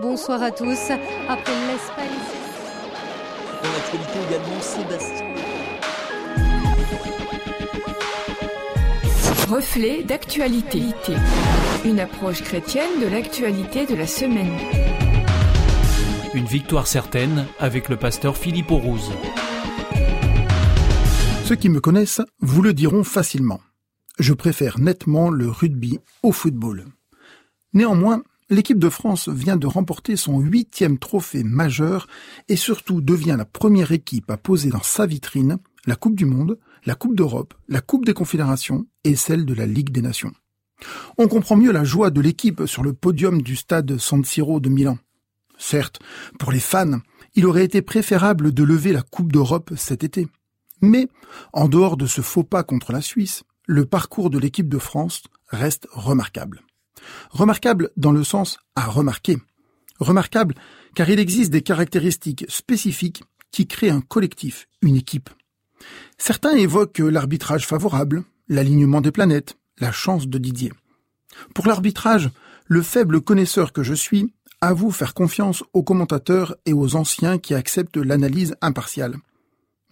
Bonsoir à tous. Après l'Espagne. Dans l'actualité également, Sébastien. Reflet d'actualité. Une approche chrétienne de l'actualité de la semaine. Une victoire certaine avec le pasteur Philippe Aurouze. Ceux qui me connaissent vous le diront facilement. Je préfère nettement le rugby au football. Néanmoins, l'équipe de France vient de remporter son huitième trophée majeur et surtout devient la première équipe à poser dans sa vitrine la Coupe du Monde, la Coupe d'Europe, la Coupe des Confédérations et celle de la Ligue des Nations. On comprend mieux la joie de l'équipe sur le podium du stade San Siro de Milan. Certes, pour les fans, il aurait été préférable de lever la Coupe d'Europe cet été. Mais, en dehors de ce faux pas contre la Suisse, le parcours de l'équipe de France reste remarquable. Remarquable dans le sens à remarquer. Remarquable car il existe des caractéristiques spécifiques qui créent un collectif, une équipe. Certains évoquent l'arbitrage favorable, l'alignement des planètes, la chance de Didier. Pour l'arbitrage, le faible connaisseur que je suis avoue faire confiance aux commentateurs et aux anciens qui acceptent l'analyse impartiale.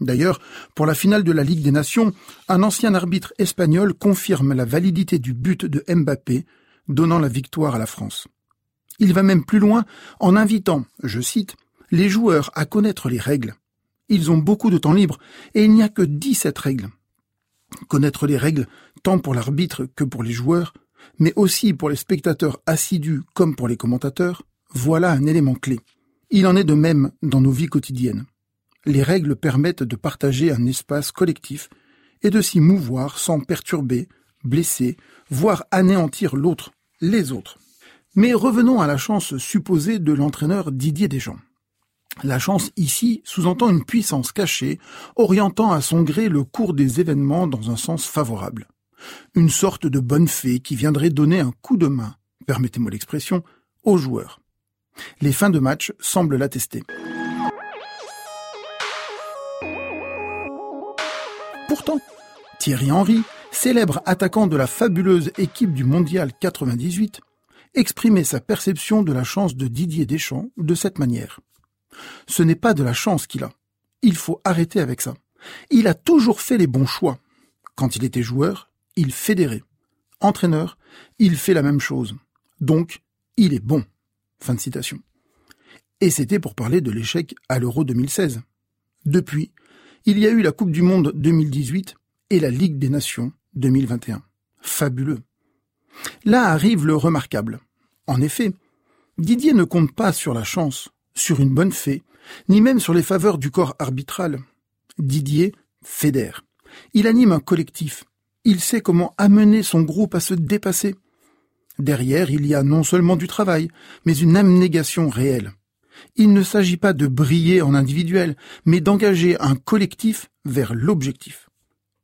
D'ailleurs, pour la finale de la Ligue des Nations, un ancien arbitre espagnol confirme la validité du but de Mbappé, donnant la victoire à la France. Il va même plus loin en invitant, je cite, les joueurs à connaître les règles. Ils ont beaucoup de temps libre et il n'y a que 17 règles. Connaître les règles, tant pour l'arbitre que pour les joueurs, mais aussi pour les spectateurs assidus comme pour les commentateurs, voilà un élément clé. Il en est de même dans nos vies quotidiennes les règles permettent de partager un espace collectif et de s'y mouvoir sans perturber, blesser, voire anéantir l'autre, les autres. Mais revenons à la chance supposée de l'entraîneur Didier Deschamps. La chance ici sous-entend une puissance cachée, orientant à son gré le cours des événements dans un sens favorable. Une sorte de bonne fée qui viendrait donner un coup de main, permettez-moi l'expression, aux joueurs. Les fins de match semblent l'attester. Pourtant, Thierry Henry, célèbre attaquant de la fabuleuse équipe du Mondial 98, exprimait sa perception de la chance de Didier Deschamps de cette manière. Ce n'est pas de la chance qu'il a. Il faut arrêter avec ça. Il a toujours fait les bons choix. Quand il était joueur, il fédérait. Entraîneur, il fait la même chose. Donc, il est bon. Fin de citation. Et c'était pour parler de l'échec à l'Euro 2016. Depuis, il y a eu la Coupe du Monde 2018 et la Ligue des Nations 2021. Fabuleux. Là arrive le remarquable. En effet, Didier ne compte pas sur la chance, sur une bonne fée, ni même sur les faveurs du corps arbitral. Didier fédère. Il anime un collectif. Il sait comment amener son groupe à se dépasser. Derrière, il y a non seulement du travail, mais une abnégation réelle. Il ne s'agit pas de briller en individuel, mais d'engager un collectif vers l'objectif.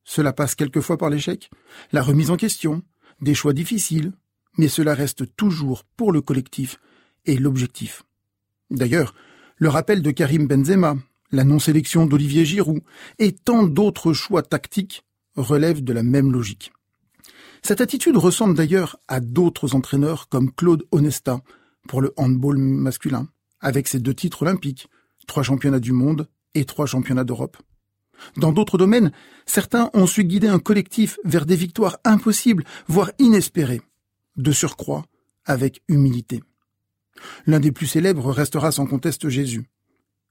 Cela passe quelquefois par l'échec, la remise en question, des choix difficiles, mais cela reste toujours pour le collectif et l'objectif. D'ailleurs, le rappel de Karim Benzema, la non-sélection d'Olivier Giroud et tant d'autres choix tactiques relèvent de la même logique. Cette attitude ressemble d'ailleurs à d'autres entraîneurs comme Claude Onesta pour le handball masculin, avec ses deux titres olympiques, trois championnats du monde et trois championnats d'Europe. Dans d'autres domaines, certains ont su guider un collectif vers des victoires impossibles, voire inespérées, de surcroît avec humilité. L'un des plus célèbres restera sans conteste Jésus.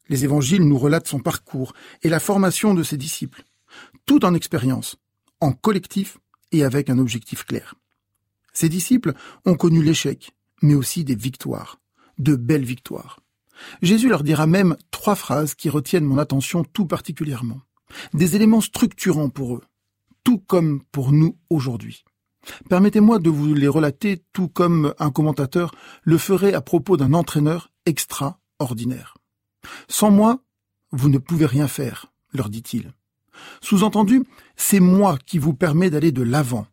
Les évangiles nous relatent son parcours et la formation de ses disciples, tout en expérience, en collectif et avec un objectif clair. Ses disciples ont connu l'échec, mais aussi des victoires, de belles victoires. Jésus leur dira même trois phrases qui retiennent mon attention tout particulièrement, des éléments structurants pour eux, tout comme pour nous aujourd'hui. Permettez-moi de vous les relater tout comme un commentateur le ferait à propos d'un entraîneur extraordinaire. Sans moi, vous ne pouvez rien faire, leur dit-il. Sous-entendu, c'est moi qui vous permet d'aller de l'avant,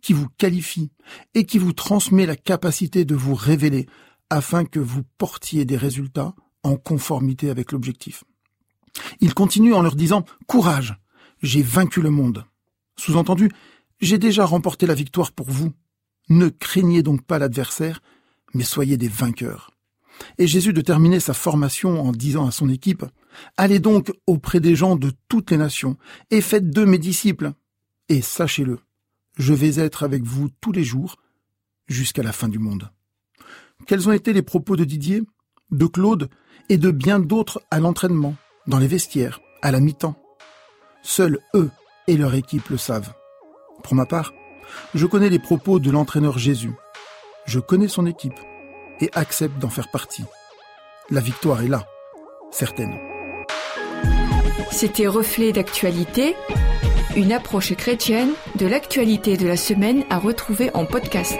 qui vous qualifie et qui vous transmet la capacité de vous révéler afin que vous portiez des résultats en conformité avec l'objectif. Il continue en leur disant Courage, j'ai vaincu le monde. Sous-entendu, j'ai déjà remporté la victoire pour vous. Ne craignez donc pas l'adversaire, mais soyez des vainqueurs. Et Jésus de terminer sa formation en disant à son équipe, Allez donc auprès des gens de toutes les nations, et faites d'eux mes disciples. Et sachez-le, je vais être avec vous tous les jours, jusqu'à la fin du monde. Quels ont été les propos de Didier, de Claude et de bien d'autres à l'entraînement, dans les vestiaires, à la mi-temps Seuls eux et leur équipe le savent. Pour ma part, je connais les propos de l'entraîneur Jésus. Je connais son équipe et accepte d'en faire partie. La victoire est là, certaine. C'était Reflet d'actualité, une approche chrétienne de l'actualité de la semaine à retrouver en podcast.